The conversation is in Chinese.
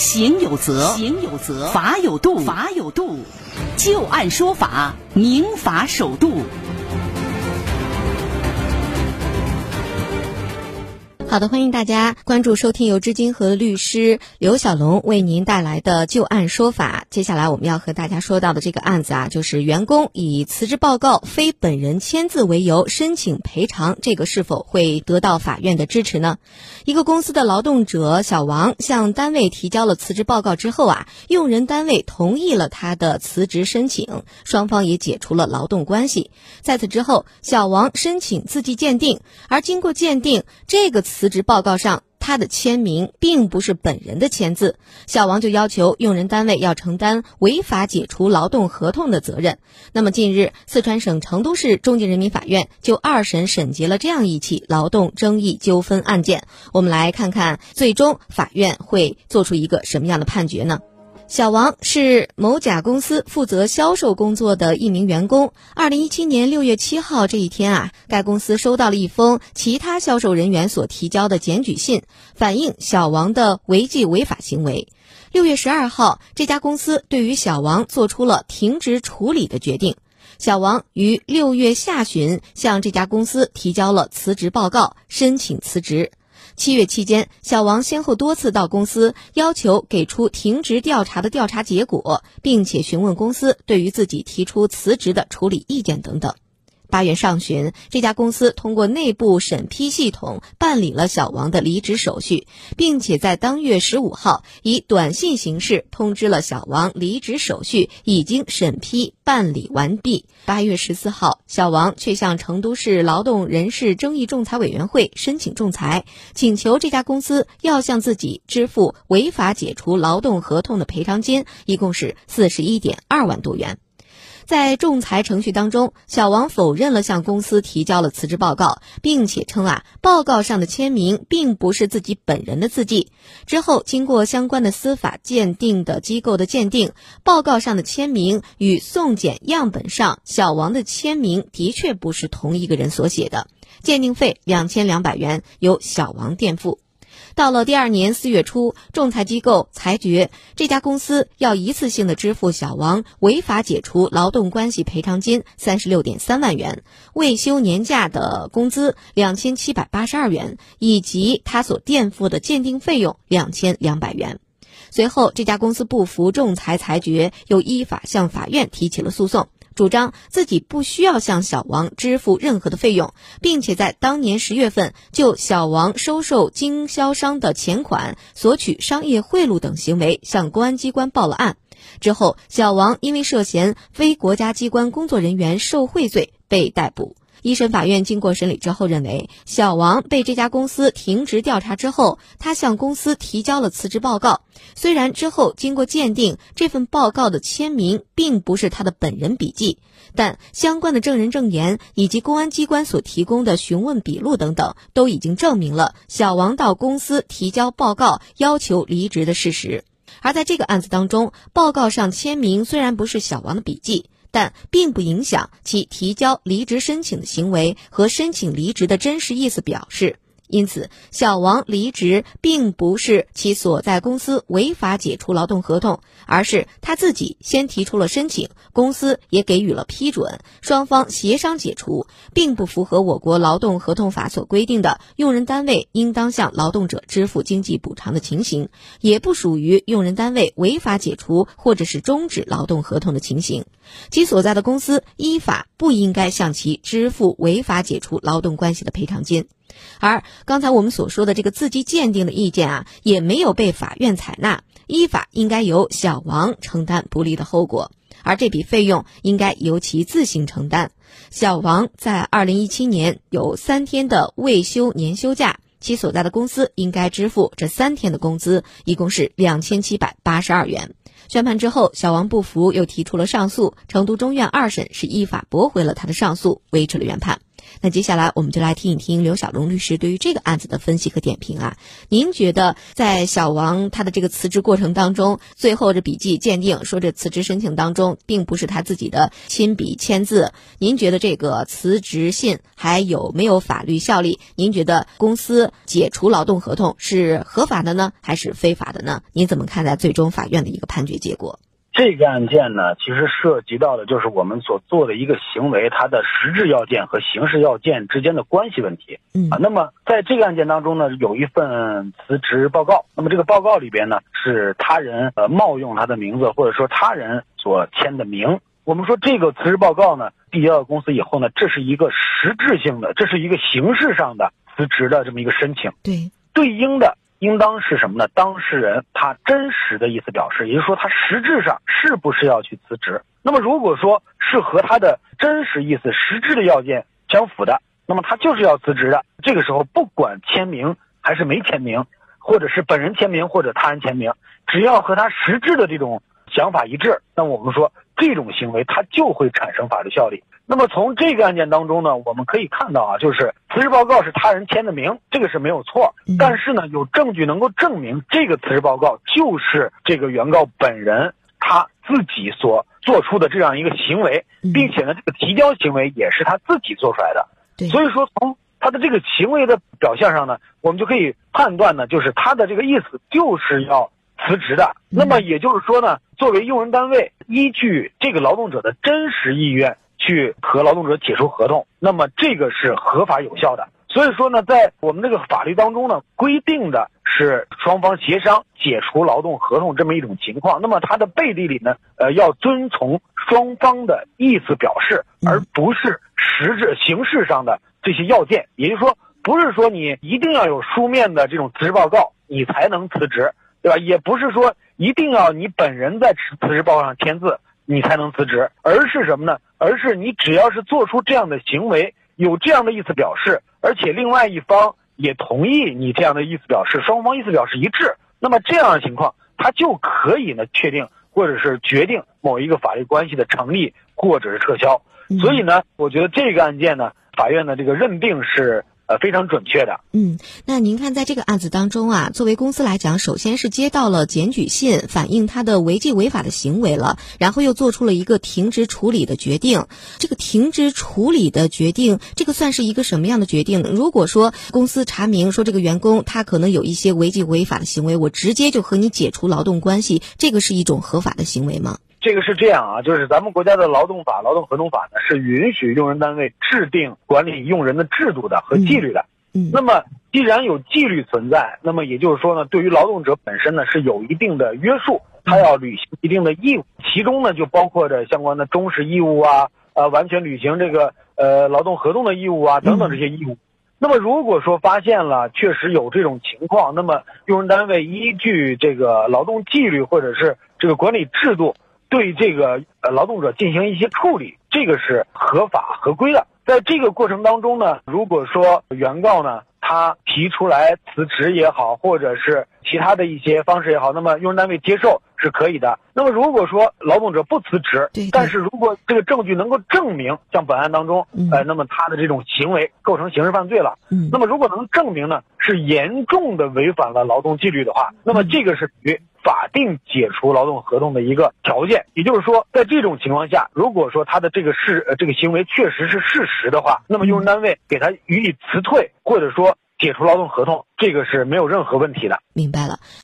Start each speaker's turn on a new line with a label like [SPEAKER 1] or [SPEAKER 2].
[SPEAKER 1] 行有责，行有责；法有度，法有度。就案说法，明法守度。
[SPEAKER 2] 好的，欢迎大家关注收听由知金和律师刘小龙为您带来的就案说法。接下来我们要和大家说到的这个案子啊，就是员工以辞职报告非本人签字为由申请赔偿，这个是否会得到法院的支持呢？一个公司的劳动者小王向单位提交了辞职报告之后啊，用人单位同意了他的辞职申请，双方也解除了劳动关系。在此之后，小王申请字迹鉴定，而经过鉴定，这个辞职报告上他的签名并不是本人的签字，小王就要求用人单位要承担违法解除劳动合同的责任。那么近日，四川省成都市中级人民法院就二审审结了这样一起劳动争议纠纷案件。我们来看看最终法院会做出一个什么样的判决呢？小王是某甲公司负责销售工作的一名员工。二零一七年六月七号这一天啊，该公司收到了一封其他销售人员所提交的检举信，反映小王的违纪违法行为。六月十二号，这家公司对于小王做出了停职处理的决定。小王于六月下旬向这家公司提交了辞职报告，申请辞职。七月期间，小王先后多次到公司要求给出停职调查的调查结果，并且询问公司对于自己提出辞职的处理意见等等。八月上旬，这家公司通过内部审批系统办理了小王的离职手续，并且在当月十五号以短信形式通知了小王离职手续已经审批办理完毕。八月十四号，小王却向成都市劳动人事争议仲裁委员会申请仲裁，请求这家公司要向自己支付违法解除劳动合同的赔偿金，一共是四十一点二万多元。在仲裁程序当中，小王否认了向公司提交了辞职报告，并且称啊，报告上的签名并不是自己本人的字迹。之后，经过相关的司法鉴定的机构的鉴定，报告上的签名与送检样本上小王的签名的确不是同一个人所写的。鉴定费两千两百元由小王垫付。到了第二年四月初，仲裁机构裁决这家公司要一次性的支付小王违法解除劳动关系赔偿金三十六点三万元，未休年假的工资两千七百八十二元，以及他所垫付的鉴定费用两千两百元。随后，这家公司不服仲裁裁决，又依法向法院提起了诉讼。主张自己不需要向小王支付任何的费用，并且在当年十月份就小王收受经销商的钱款、索取商业贿赂等行为向公安机关报了案。之后，小王因为涉嫌非国家机关工作人员受贿罪被逮捕。一审法院经过审理之后认为，小王被这家公司停职调查之后，他向公司提交了辞职报告。虽然之后经过鉴定，这份报告的签名并不是他的本人笔迹，但相关的证人证言以及公安机关所提供的询问笔录等等，都已经证明了小王到公司提交报告要求离职的事实。而在这个案子当中，报告上签名虽然不是小王的笔迹。但并不影响其提交离职申请的行为和申请离职的真实意思表示。因此，小王离职并不是其所在公司违法解除劳动合同，而是他自己先提出了申请，公司也给予了批准，双方协商解除，并不符合我国劳动合同法所规定的用人单位应当向劳动者支付经济补偿的情形，也不属于用人单位违法解除或者是终止劳动合同的情形，其所在的公司依法不应该向其支付违法解除劳动关系的赔偿金。而刚才我们所说的这个字迹鉴定的意见啊，也没有被法院采纳，依法应该由小王承担不利的后果，而这笔费用应该由其自行承担。小王在二零一七年有三天的未休年休假，其所在的公司应该支付这三天的工资，一共是两千七百八十二元。宣判之后，小王不服，又提出了上诉。成都中院二审是依法驳回了他的上诉，维持了原判。那接下来我们就来听一听刘小龙律师对于这个案子的分析和点评啊。您觉得在小王他的这个辞职过程当中，最后这笔记鉴定说这辞职申请当中并不是他自己的亲笔签字，您觉得这个辞职信还有没有法律效力？您觉得公司解除劳动合同是合法的呢，还是非法的呢？您怎么看待最终法院的一个判决结果？
[SPEAKER 3] 这个案件呢，其实涉及到的就是我们所做的一个行为，它的实质要件和形式要件之间的关系问题。
[SPEAKER 2] 嗯
[SPEAKER 3] 啊，那么在这个案件当中呢，有一份辞职报告。那么这个报告里边呢，是他人呃冒用他的名字，或者说他人所签的名。我们说这个辞职报告呢，递交到公司以后呢，这是一个实质性的，这是一个形式上的辞职的这么一个申请。
[SPEAKER 2] 对，
[SPEAKER 3] 对应的应当是什么呢？当事人他真实的意思表示，也就是说他实质上是不是要去辞职？那么如果说是和他的真实意思、实质的要件相符的，那么他就是要辞职的。这个时候不管签名还是没签名，或者是本人签名或者他人签名，只要和他实质的这种想法一致，那么我们说这种行为它就会产生法律效力。那么从这个案件当中呢，我们可以看到啊，就是辞职报告是他人签的名，这个是没有错
[SPEAKER 2] 嗯。
[SPEAKER 3] 但是呢，有证据能够证明这个辞职报告就是这个原告本人他自己所做出的这样一个行为，
[SPEAKER 2] 嗯
[SPEAKER 3] 并且呢，这个提交行为也是他自己做出来的。所以说，从他的这个行为的表现上呢，我们就可以判断呢，就是他的这个意思就是要辞职的。那么也就是说呢，作为用人单位，依据这个劳动者的真实意愿去和劳动者解除合同，那么这个是合法有效的。所以说呢，在我们这个法律当中呢，规定的是双方协商解除劳动合同这么一种情况。那么它的背地里呢，呃，要遵从双方的意思表示，而不是实质形式上的这些要件。也就是说，不是说你一定要有书面的这种辞职报告，你才能辞职，对吧？也不是说一定要你本人在辞辞职报告上签字，你才能辞职，而是什么呢？而是你只要是做出这样的行为，有这样的意思表示，而且另外一方也同意你这样的意思表示，双方意思表示一致，那么这样的情况，他就可以呢确定或者是决定某一个法律关系的成立或者是撤销。
[SPEAKER 2] 嗯
[SPEAKER 3] 所以呢，我觉得这个案件呢，法院的这个认定是呃非常准确的。
[SPEAKER 2] 嗯，那您看，在这个案子当中啊，作为公司来讲，首先是接到了检举信，反映他的违纪违法的行为了，然后又做出了一个停职处理的决定。这个停职处理的决定，这个算是一个什么样的决定？如果说公司查明说这个员工他可能有一些违纪违法的行为，我直接就和你解除劳动关系，这个是一种合法的行为吗？
[SPEAKER 3] 这个是这样啊，就是咱们国家的劳动法、劳动合同法呢，是允许用人单位制定管理用人的制度的和纪律的。
[SPEAKER 2] 嗯
[SPEAKER 3] 那么，既然有纪律存在，那么也就是说呢，对于劳动者本身呢是有一定的约束，他要履行一定的义务，其中呢就包括着相关的忠实义务啊，呃，完全履行这个呃劳动合同的义务啊等等这些义务。那么如果说发现了确实有这种情况，那么用人单位依据这个劳动纪律或者是这个管理制度，对这个呃劳动者进行一些处理，这个是合法合规的。在这个过程当中呢，如果说原告呢他提出来辞职也好，或者是其他的一些方式也好，那么用人单位接受是可以的。那么如果说劳动者不辞职但是如果这个证据能够证明，像本案当中
[SPEAKER 2] 嗯，
[SPEAKER 3] 呃，那么他的这种行为构成刑事犯罪了。
[SPEAKER 2] 嗯
[SPEAKER 3] 那么如果能证明呢是严重的违反了劳动纪律的话，那么这个是属于法定解除劳动合同的一个条件。也就是说，在这种情况下，如果说他的这个事呃这个行为确实是事实的话，那么用人单位给他予以辞退或者说解除劳动合同，这个是没有任何问题的。
[SPEAKER 2] 明白了。